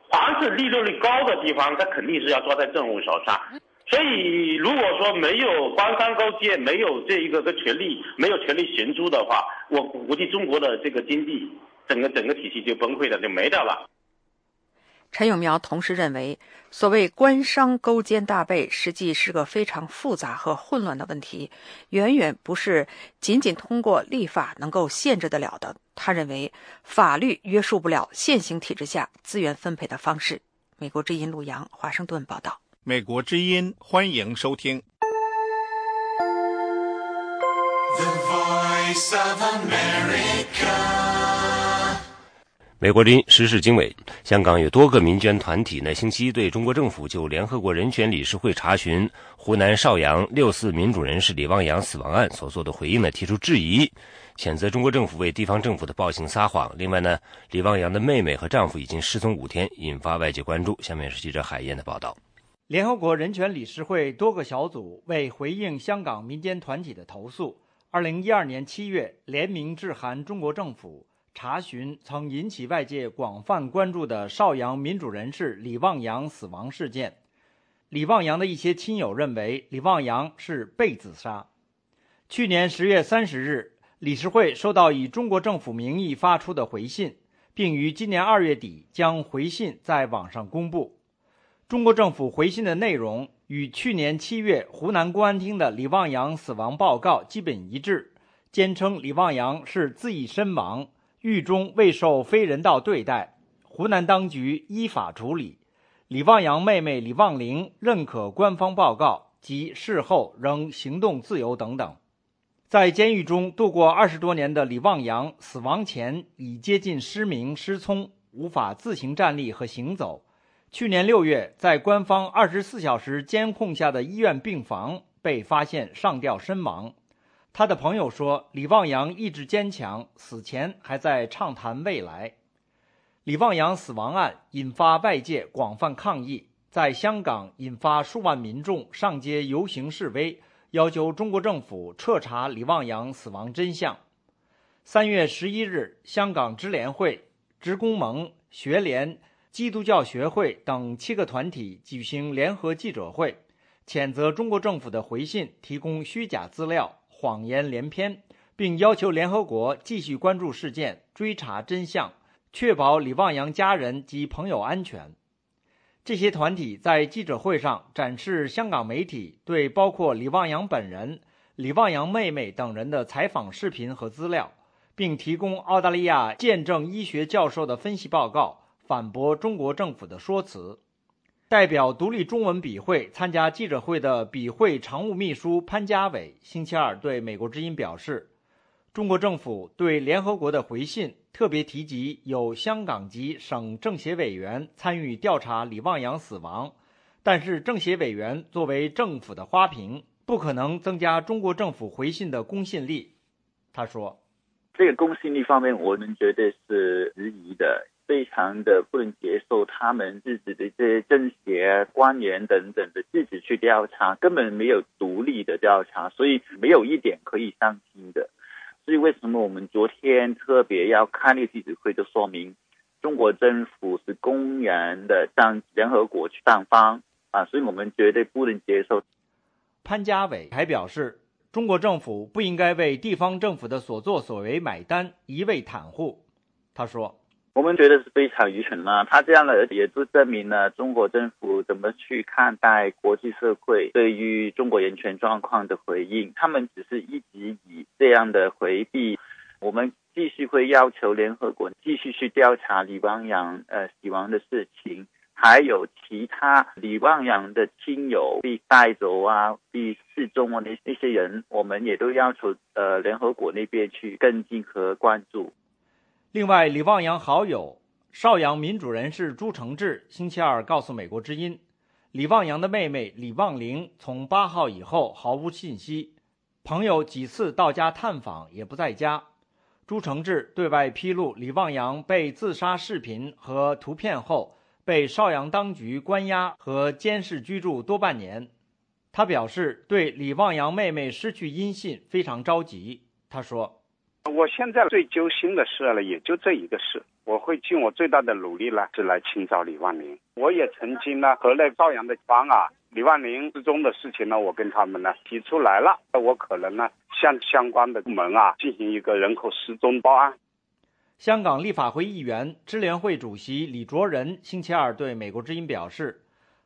凡是利润率高的地方，他肯定是要抓在政府手上。所以，如果说没有官商勾结，没有这一个个权力，没有权力寻租的话，我估计中国的这个经济，整个整个体系就崩溃了，就没掉了。陈永苗同时认为，所谓官商勾肩搭背，实际是个非常复杂和混乱的问题，远远不是仅仅通过立法能够限制得了的。他认为，法律约束不了现行体制下资源分配的方式。美国之音陆洋华盛顿报道。美国之音，欢迎收听。美国之音时事经纬，香港有多个民间团体呢，星期一对中国政府就联合国人权理事会查询湖南邵阳六四民主人士李旺阳死亡案所做的回应呢，提出质疑，谴责中国政府为地方政府的暴行撒谎。另外呢，李旺阳的妹妹和丈夫已经失踪五天，引发外界关注。下面是记者海燕的报道。联合国人权理事会多个小组为回应香港民间团体的投诉，二零一二年七月联名致函中国政府，查询曾引起外界广泛关注的邵阳民主人士李旺阳死亡事件。李旺阳的一些亲友认为，李旺阳是被自杀。去年十月三十日，理事会收到以中国政府名义发出的回信，并于今年二月底将回信在网上公布。中国政府回信的内容与去年七月湖南公安厅的李旺阳死亡报告基本一致，坚称李旺阳是自缢身亡，狱中未受非人道对待，湖南当局依法处理。李旺阳妹妹李旺玲认可官方报告及事后仍行动自由等等。在监狱中度过二十多年的李旺阳死亡前已接近失明失聪，无法自行站立和行走。去年六月，在官方二十四小时监控下的医院病房被发现上吊身亡。他的朋友说：“李旺阳意志坚强，死前还在畅谈未来。”李旺阳死亡案引发外界广泛抗议，在香港引发数万民众上街游行示威，要求中国政府彻查李旺阳死亡真相。三月十一日，香港支联会、职工盟、学联。基督教学会等七个团体举行联合记者会，谴责中国政府的回信提供虚假资料、谎言连篇，并要求联合国继续关注事件、追查真相，确保李旺洋家人及朋友安全。这些团体在记者会上展示香港媒体对包括李旺洋本人、李旺洋妹妹等人的采访视频和资料，并提供澳大利亚见证医学教授的分析报告。反驳中国政府的说辞。代表独立中文笔会参加记者会的笔会常务秘书潘家伟星期二对美国之音表示，中国政府对联合国的回信特别提及有香港籍省政协委员参与调查李旺阳死亡，但是政协委员作为政府的花瓶，不可能增加中国政府回信的公信力。他说：“这个公信力方面，我们觉得是质疑的。”非常的不能接受，他们自己的这些政协官员等等的自己去调查，根本没有独立的调查，所以没有一点可以相信的。所以为什么我们昨天特别要开那个记者会，就说明中国政府是公然的向联合国去上访啊，所以我们绝对不能接受。潘家伟还表示，中国政府不应该为地方政府的所作所为买单，一味袒护。他说。我们觉得是非常愚蠢了。他这样的也就证明了中国政府怎么去看待国际社会对于中国人权状况的回应。他们只是一直以这样的回避。我们继续会要求联合国继续去调查李旺阳呃死亡的事情，还有其他李旺阳的亲友被带走啊、被失踪啊那那些人，我们也都要求呃联合国那边去跟进和关注。另外，李旺阳好友邵阳民主人士朱承志星期二告诉美国之音，李旺阳的妹妹李旺玲从八号以后毫无信息，朋友几次到家探访也不在家。朱承志对外披露李旺阳被自杀视频和图片后，被邵阳当局关押和监视居住多半年。他表示对李旺阳妹妹失去音信非常着急。他说。我现在最揪心的事呢，也就这一个事。我会尽我最大的努力呢，是来寻找李万林。我也曾经呢和那邵阳的方啊，李万林失踪的事情呢，我跟他们呢提出来了。我可能呢向相关的部门啊进行一个人口失踪报案。香港立法会议员支联会主席李卓人星期二对美国之音表示，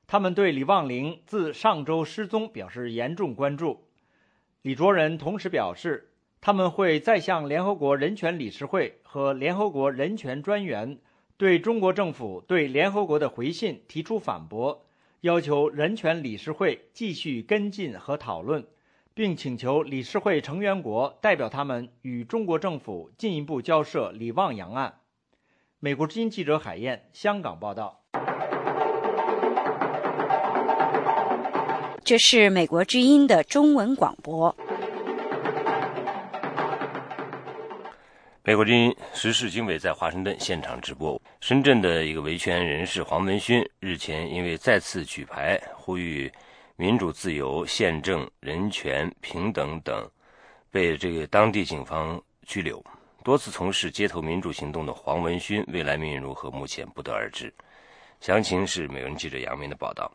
他们对李旺玲自上周失踪表示严重关注。李卓人同时表示。他们会再向联合国人权理事会和联合国人权专员对中国政府对联合国的回信提出反驳，要求人权理事会继续跟进和讨论，并请求理事会成员国代表他们与中国政府进一步交涉李旺洋案。美国之音记者海燕香港报道。这是美国之音的中文广播。美国之音时事经纬在华盛顿现场直播。深圳的一个维权人士黄文勋日前因为再次举牌呼吁民主、自由、宪政、人权、平等等，被这个当地警方拘留。多次从事街头民主行动的黄文勋未来命运如何，目前不得而知。详情是美文记者杨明的报道。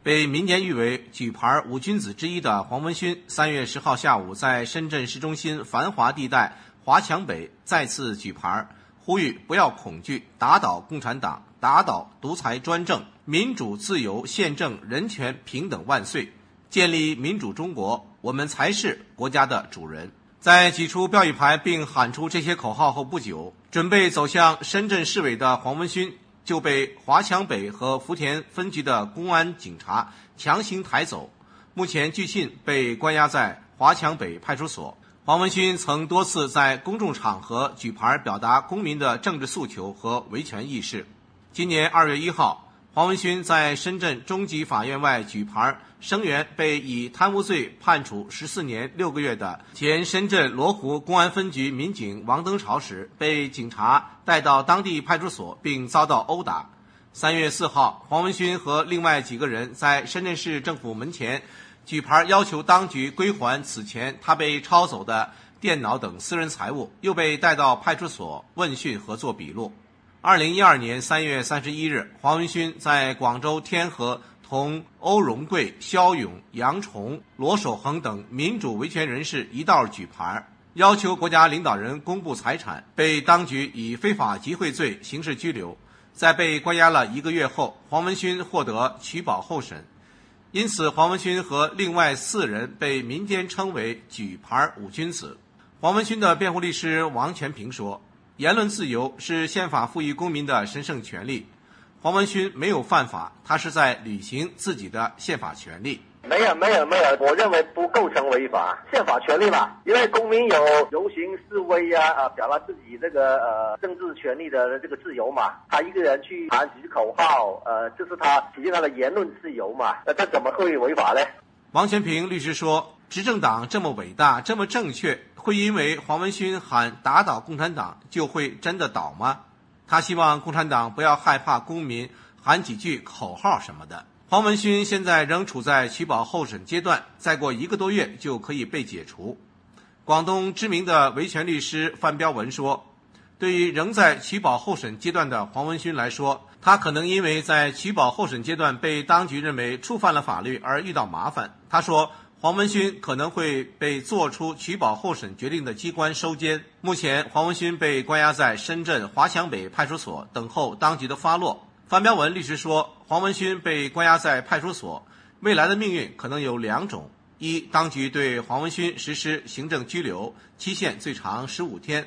被民间誉为“举牌五君子”之一的黄文勋，三月十号下午在深圳市中心繁华地带。华强北再次举牌，呼吁不要恐惧，打倒共产党，打倒独裁专政，民主、自由、宪政、人权、平等万岁，建立民主中国，我们才是国家的主人。在举出标语牌并喊出这些口号后不久，准备走向深圳市委的黄文勋就被华强北和福田分局的公安警察强行抬走，目前据信被关押在华强北派出所。黄文勋曾多次在公众场合举牌表达公民的政治诉求和维权意识。今年二月一号，黄文勋在深圳中级法院外举牌声援被以贪污罪判处十四年六个月的前深圳罗湖公安分局民警王登潮时，被警察带到当地派出所并遭到殴打。三月四号，黄文勋和另外几个人在深圳市政府门前。举牌要求当局归还此前他被抄走的电脑等私人财物，又被带到派出所问讯和做笔录。二零一二年三月三十一日，黄文勋在广州天河同欧荣贵、肖勇、杨崇、罗守恒等民主维权人士一道举牌，要求国家领导人公布财产，被当局以非法集会罪刑事拘留。在被关押了一个月后，黄文勋获得取保候审。因此，黄文勋和另外四人被民间称为“举牌五君子”。黄文勋的辩护律师王全平说：“言论自由是宪法赋予公民的神圣权利，黄文勋没有犯法，他是在履行自己的宪法权利。”没有没有没有，我认为不构成违法，宪法权利嘛，因为公民有游行示威呀啊，表达自己这个呃政治权利的这个自由嘛。他一个人去喊几句口号，呃，这是他体现他的言论自由嘛。那他怎么会违法呢？王全平律师说，执政党这么伟大，这么正确，会因为黄文勋喊打倒共产党就会真的倒吗？他希望共产党不要害怕公民喊几句口号什么的。黄文勋现在仍处在取保候审阶段，再过一个多月就可以被解除。广东知名的维权律师范彪文说：“对于仍在取保候审阶段的黄文勋来说，他可能因为在取保候审阶段被当局认为触犯了法律而遇到麻烦。”他说。黄文勋可能会被作出取保候审决定的机关收监。目前，黄文勋被关押在深圳华强北派出所，等候当局的发落。范彪文律师说，黄文勋被关押在派出所，未来的命运可能有两种：一，当局对黄文勋实施行政拘留，期限最长十五天；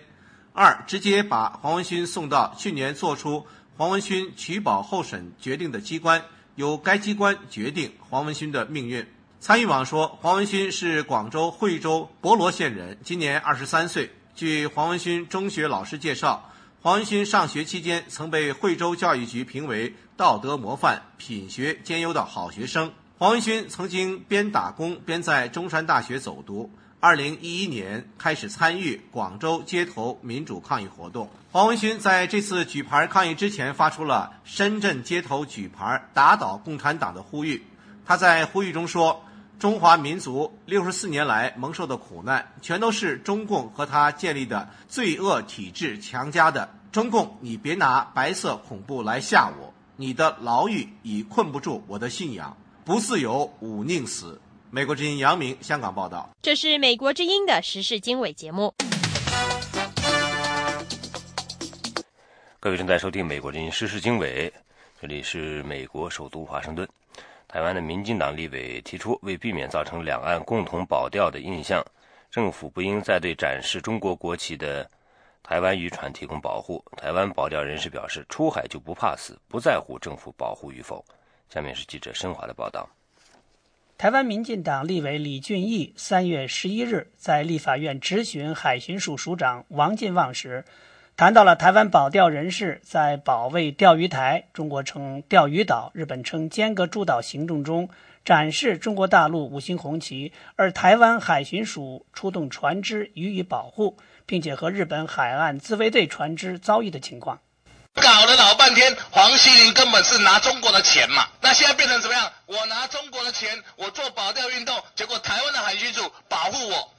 二，直接把黄文勋送到去年作出黄文勋取保候审决定的机关，由该机关决定黄文勋的命运。参与网说，黄文勋是广州惠州博罗县人，今年二十三岁。据黄文勋中学老师介绍，黄文勋上学期间曾被惠州教育局评为道德模范、品学兼优的好学生。黄文勋曾经边打工边在中山大学走读。二零一一年开始参与广州街头民主抗议活动。黄文勋在这次举牌抗议之前，发出了“深圳街头举牌打倒共产党”的呼吁。他在呼吁中说。中华民族六十四年来蒙受的苦难，全都是中共和他建立的罪恶体制强加的。中共，你别拿白色恐怖来吓我！你的牢狱已困不住我的信仰，不自由吾宁死！美国之音杨明香港报道。这是美国之音的时事经纬节目。各位正在收听美国之音时事经纬，这里是美国首都华盛顿。台湾的民进党立委提出，为避免造成两岸共同保钓的印象，政府不应再对展示中国国旗的台湾渔船提供保护。台湾保钓人士表示，出海就不怕死，不在乎政府保护与否。下面是记者申华的报道。台湾民进党立委李俊毅三月十一日在立法院质询海巡署署长王进旺时。谈到了台湾保钓人士在保卫钓鱼台（中国称钓鱼岛，日本称尖阁诸岛）行动中展示中国大陆五星红旗，而台湾海巡署出动船只予以保护，并且和日本海岸自卫队船只遭遇的情况。搞了老半天，黄锡林根本是拿中国的钱嘛？那现在变成怎么样？我拿中国的钱，我做保钓运动，结果台湾的海巡署保护我。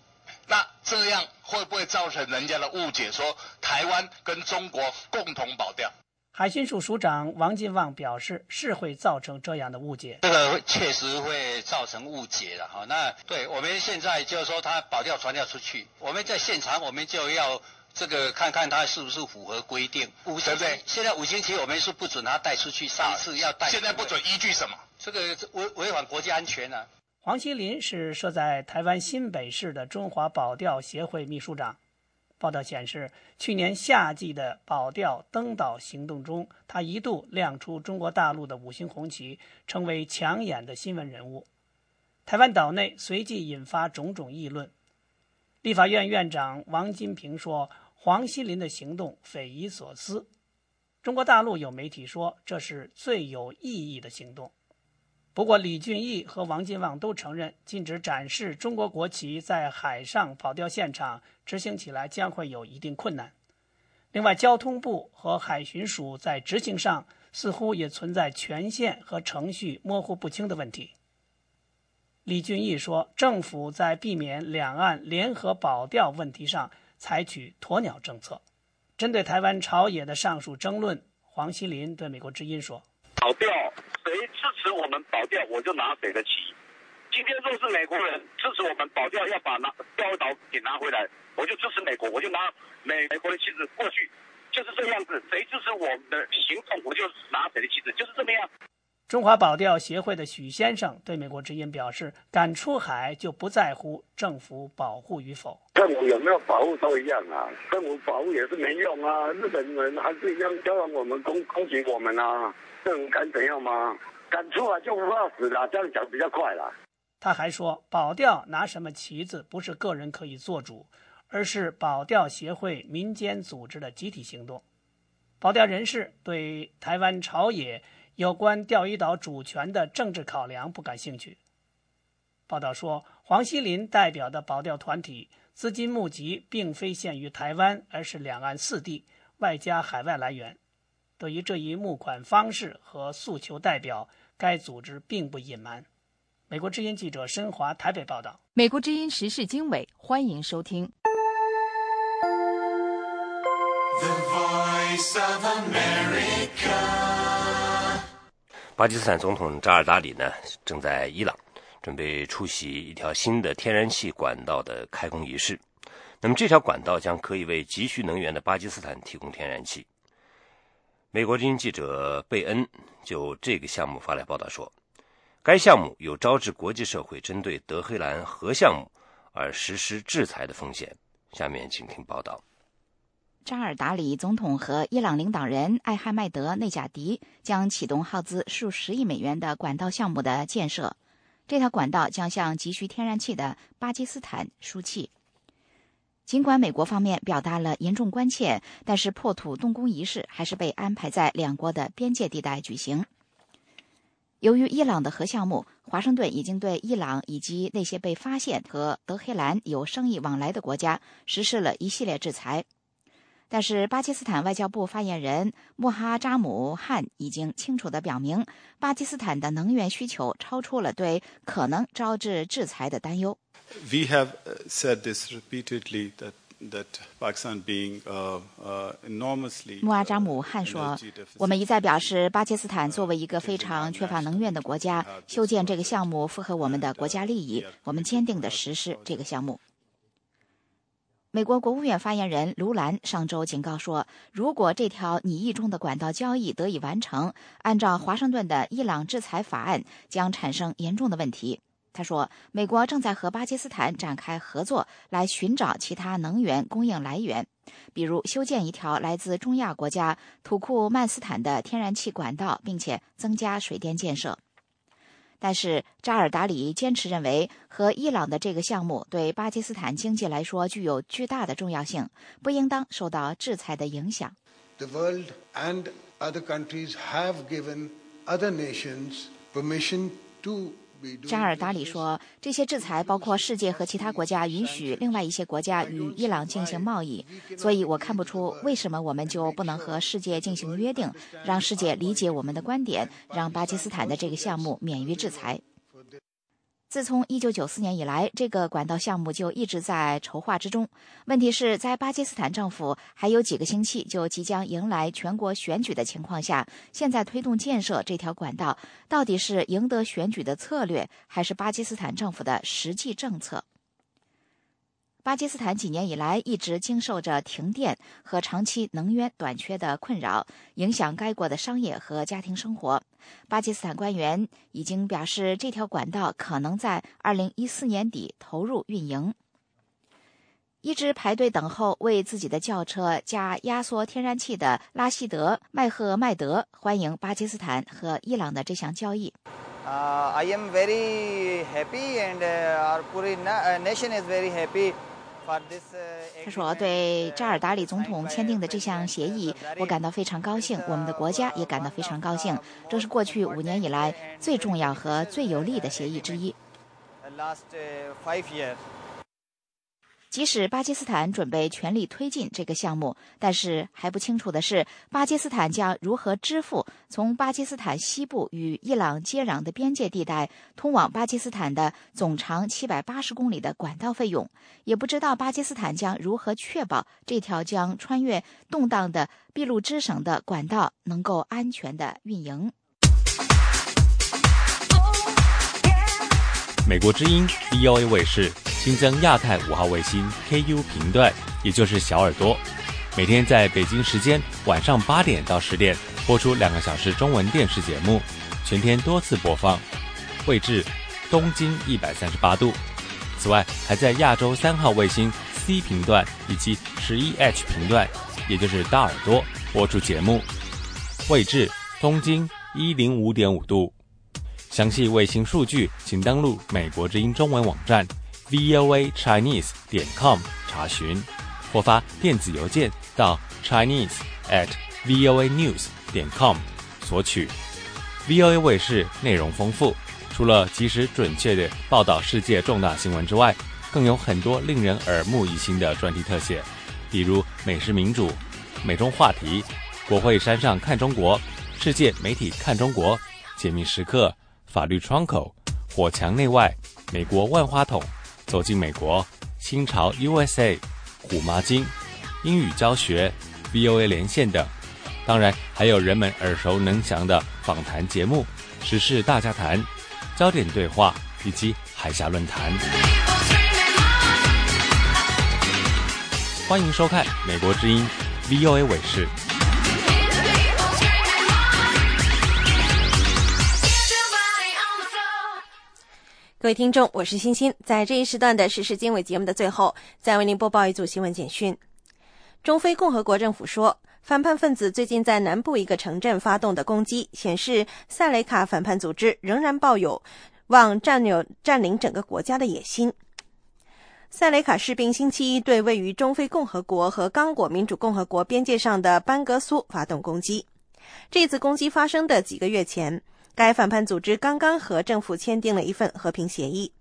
那这样会不会造成人家的误解？说台湾跟中国共同保钓？海巡署署长王进旺表示，是会造成这样的误解。这个确实会造成误解的哈。那对我们现在就是说，他保钓船要出去，我们在现场，我们就要这个看看他是不是符合规定。五星旗现在五星旗我们是不准他带出去，上次要带。现在不准，依据什么？这个违违反国家安全呢？黄锡林是设在台湾新北市的中华保钓协会秘书长。报道显示，去年夏季的保钓登岛行动中，他一度亮出中国大陆的五星红旗，成为抢眼的新闻人物。台湾岛内随即引发种种议论。立法院院长王金平说：“黄锡林的行动匪夷所思。”中国大陆有媒体说，这是最有意义的行动。不过，李俊毅和王金旺都承认，禁止展示中国国旗在海上保钓现场执行起来将会有一定困难。另外，交通部和海巡署在执行上似乎也存在权限和程序模糊不清的问题。李俊毅说，政府在避免两岸联合保钓问题上采取鸵鸟政策。针对台湾朝野的上述争论，黄锡林对美国之音说。保钓，谁支持我们保钓，我就拿谁的旗。今天若是美国人支持我们保钓，要把拿钓鱼岛给拿回来，我就支持美国，我就拿美美国的旗子过去，就是这样子。谁支持我们的行动，我就拿谁的旗子，就是这么样。中华保钓协会的许先生对美国之音表示：“敢出海就不在乎政府保护与否，政府有没有保护都一样啊，政府保护也是没用啊，日本人还是一样叫让我们攻攻击我们啊。”这敢怎样吗？敢出来就不怕死了，这样讲比较快了。他还说，保钓拿什么旗子不是个人可以做主，而是保钓协会民间组织的集体行动。保钓人士对台湾朝野有关钓鱼岛主权的政治考量不感兴趣。报道说，黄锡林代表的保钓团体资金募集并非限于台湾，而是两岸四地，外加海外来源。对于这一募款方式和诉求，代表该组织并不隐瞒。美国之音记者申华台北报道。美国之音时事经纬，欢迎收听。巴基斯坦总统扎尔达里呢，正在伊朗准备出席一条新的天然气管道的开工仪式。那么，这条管道将可以为急需能源的巴基斯坦提供天然气。美国军记者贝恩就这个项目发来报道说，该项目有招致国际社会针对德黑兰核项目而实施制裁的风险。下面请听报道。扎尔达里总统和伊朗领导人艾哈迈德内贾迪将启动耗资数十亿美元的管道项目的建设。这条管道将向急需天然气的巴基斯坦输气。尽管美国方面表达了严重关切，但是破土动工仪式还是被安排在两国的边界地带举行。由于伊朗的核项目，华盛顿已经对伊朗以及那些被发现和德黑兰有生意往来的国家实施了一系列制裁。但是，巴基斯坦外交部发言人穆哈扎姆汗已经清楚地表明，巴基斯坦的能源需求超出了对可能招致制裁的担忧。We have said this repeatedly that that Pakistan being enormously. 穆阿扎姆汗说：“我们一再表示，巴基斯坦作为一个非常缺乏能源的国家，修建这个项目符合我们的国家利益。我们坚定的实施这个项目。”美国国务院发言人卢兰上周警告说，如果这条拟议中的管道交易得以完成，按照华盛顿的伊朗制裁法案，将产生严重的问题。他说，美国正在和巴基斯坦展开合作，来寻找其他能源供应来源，比如修建一条来自中亚国家土库曼斯坦的天然气管道，并且增加水电建设。但是扎尔达里坚持认为，和伊朗的这个项目对巴基斯坦经济来说具有巨大的重要性，不应当受到制裁的影响。The world and other countries have given other nations permission to. 扎尔达里说，这些制裁包括世界和其他国家允许另外一些国家与伊朗进行贸易，所以我看不出为什么我们就不能和世界进行约定，让世界理解我们的观点，让巴基斯坦的这个项目免于制裁。自从1994年以来，这个管道项目就一直在筹划之中。问题是在巴基斯坦政府还有几个星期就即将迎来全国选举的情况下，现在推动建设这条管道，到底是赢得选举的策略，还是巴基斯坦政府的实际政策？巴基斯坦几年以来一直经受着停电和长期能源短缺的困扰，影响该国的商业和家庭生活。巴基斯坦官员已经表示，这条管道可能在2014年底投入运营。一直排队等候为自己的轿车加压缩天然气的拉希德·麦赫迈德欢迎巴基斯坦和伊朗的这项交易。他说：“对扎尔达里总统签订的这项协议，我感到非常高兴，我们的国家也感到非常高兴。这是过去五年以来最重要和最有利的协议之一。”即使巴基斯坦准备全力推进这个项目，但是还不清楚的是，巴基斯坦将如何支付从巴基斯坦西部与伊朗接壤的边界地带通往巴基斯坦的总长七百八十公里的管道费用，也不知道巴基斯坦将如何确保这条将穿越动荡的俾路支省的管道能够安全的运营。美国之音 VOA 卫视。新增亚太五号卫星 KU 频段，也就是小耳朵，每天在北京时间晚上八点到十点播出两个小时中文电视节目，全天多次播放，位置东经一百三十八度。此外，还在亚洲三号卫星 C 频段以及十一 H 频段，也就是大耳朵播出节目，位置东经一零五点五度。详细卫星数据，请登录美国之音中文网站。Voa chinese 点 com 查询，或发电子邮件到 chinese at voa news 点 com 索取。VOA 卫视内容丰富，除了及时准确的报道世界重大新闻之外，更有很多令人耳目一新的专题特写，比如美食民主、美中话题、国会山上看中国、世界媒体看中国、解密时刻、法律窗口。火墙内外、美国万花筒、走进美国、新潮 USA、虎妈经、英语教学、VOA 连线等。当然，还有人们耳熟能详的访谈节目、时事大家谈、焦点对话以及海峡论坛。欢迎收看《美国之音》VOA 卫视。各位听众，我是欣欣。在这一时段的时事经纬节目的最后，再为您播报一组新闻简讯。中非共和国政府说，反叛分子最近在南部一个城镇发动的攻击，显示塞雷卡反叛组织仍然抱有望占有占领整个国家的野心。塞雷卡士兵星期一对位于中非共和国和刚果民主共和国边界上的班格苏发动攻击。这次攻击发生的几个月前。该反叛组织刚刚和政府签订了一份和平协议。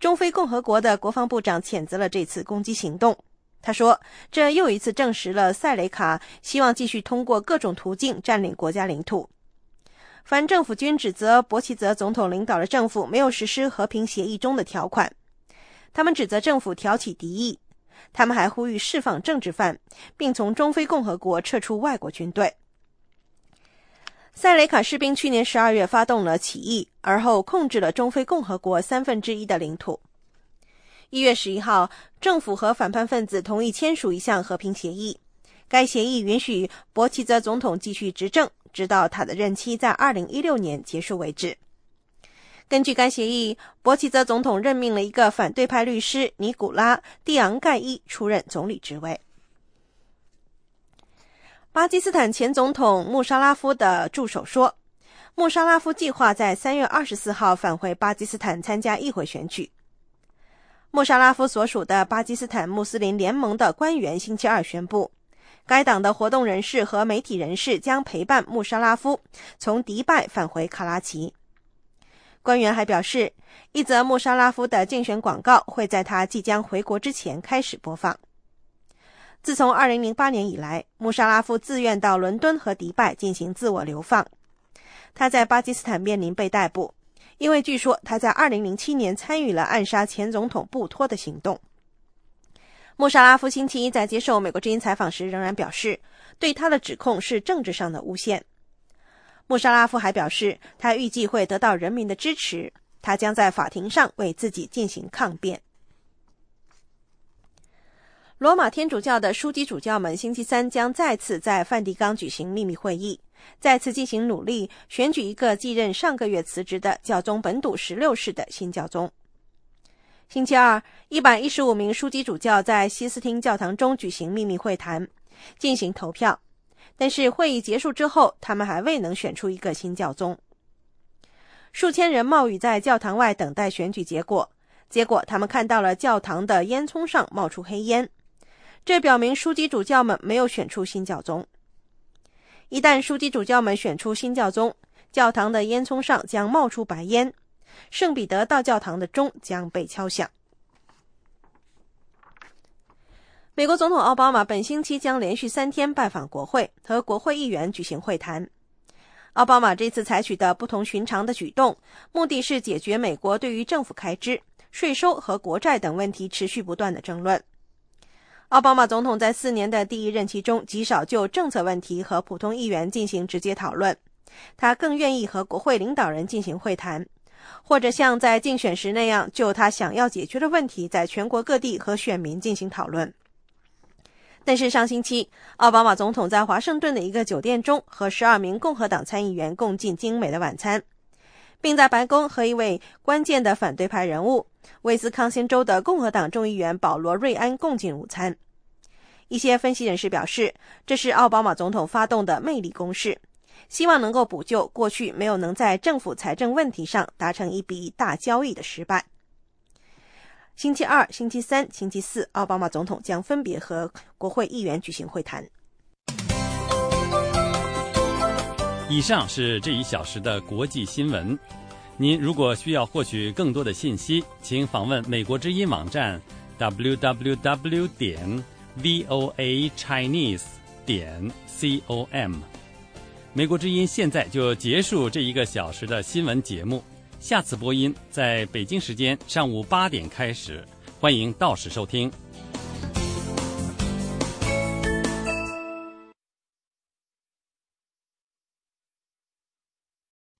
中非共和国的国防部长谴责了这次攻击行动。他说：“这又一次证实了塞雷卡希望继续通过各种途径占领国家领土。”反政府军指责博奇泽总统领导的政府没有实施和平协议中的条款。他们指责政府挑起敌意。他们还呼吁释放政治犯，并从中非共和国撤出外国军队。塞雷卡士兵去年十二月发动了起义，而后控制了中非共和国三分之一的领土。一月十一号，政府和反叛分子同意签署一项和平协议，该协议允许博奇泽总统继续执政，直到他的任期在二零一六年结束为止。根据该协议，博奇泽总统任命了一个反对派律师尼古拉·蒂昂盖伊出任总理职位。巴基斯坦前总统穆沙拉夫的助手说，穆沙拉夫计划在三月二十四号返回巴基斯坦参加议会选举。穆沙拉夫所属的巴基斯坦穆斯林联盟的官员星期二宣布，该党的活动人士和媒体人士将陪伴穆沙拉夫从迪拜返回卡拉奇。官员还表示，一则穆沙拉夫的竞选广告会在他即将回国之前开始播放。自从2008年以来，穆沙拉夫自愿到伦敦和迪拜进行自我流放。他在巴基斯坦面临被逮捕，因为据说他在2007年参与了暗杀前总统布托的行动。穆沙拉夫星期一在接受美国之音采访时仍然表示，对他的指控是政治上的诬陷。穆沙拉夫还表示，他预计会得到人民的支持，他将在法庭上为自己进行抗辩。罗马天主教的枢机主教们星期三将再次在梵蒂冈举行秘密会议，再次进行努力选举一个继任上个月辞职的教宗本笃十六世的新教宗。星期二，一百一十五名枢机主教在西斯汀教堂中举行秘密会谈，进行投票。但是会议结束之后，他们还未能选出一个新教宗。数千人冒雨在教堂外等待选举结果，结果他们看到了教堂的烟囱上冒出黑烟。这表明枢机主教们没有选出新教宗。一旦枢机主教们选出新教宗，教堂的烟囱上将冒出白烟，圣彼得大教堂的钟将被敲响。美国总统奥巴马本星期将连续三天拜访国会，和国会议员举行会谈。奥巴马这次采取的不同寻常的举动，目的是解决美国对于政府开支、税收和国债等问题持续不断的争论。奥巴马总统在四年的第一任期中极少就政策问题和普通议员进行直接讨论，他更愿意和国会领导人进行会谈，或者像在竞选时那样就他想要解决的问题在全国各地和选民进行讨论。但是上星期，奥巴马总统在华盛顿的一个酒店中和十二名共和党参议员共进精美的晚餐，并在白宫和一位关键的反对派人物。威斯康星州的共和党众议员保罗·瑞安共进午餐。一些分析人士表示，这是奥巴马总统发动的魅力攻势，希望能够补救过去没有能在政府财政问题上达成一笔大交易的失败。星期二、星期三、星期四，奥巴马总统将分别和国会议员举行会谈。以上是这一小时的国际新闻。您如果需要获取更多的信息，请访问美国之音网站 www 点 voa chinese 点 com。美国之音现在就结束这一个小时的新闻节目。下次播音在北京时间上午八点开始，欢迎到时收听。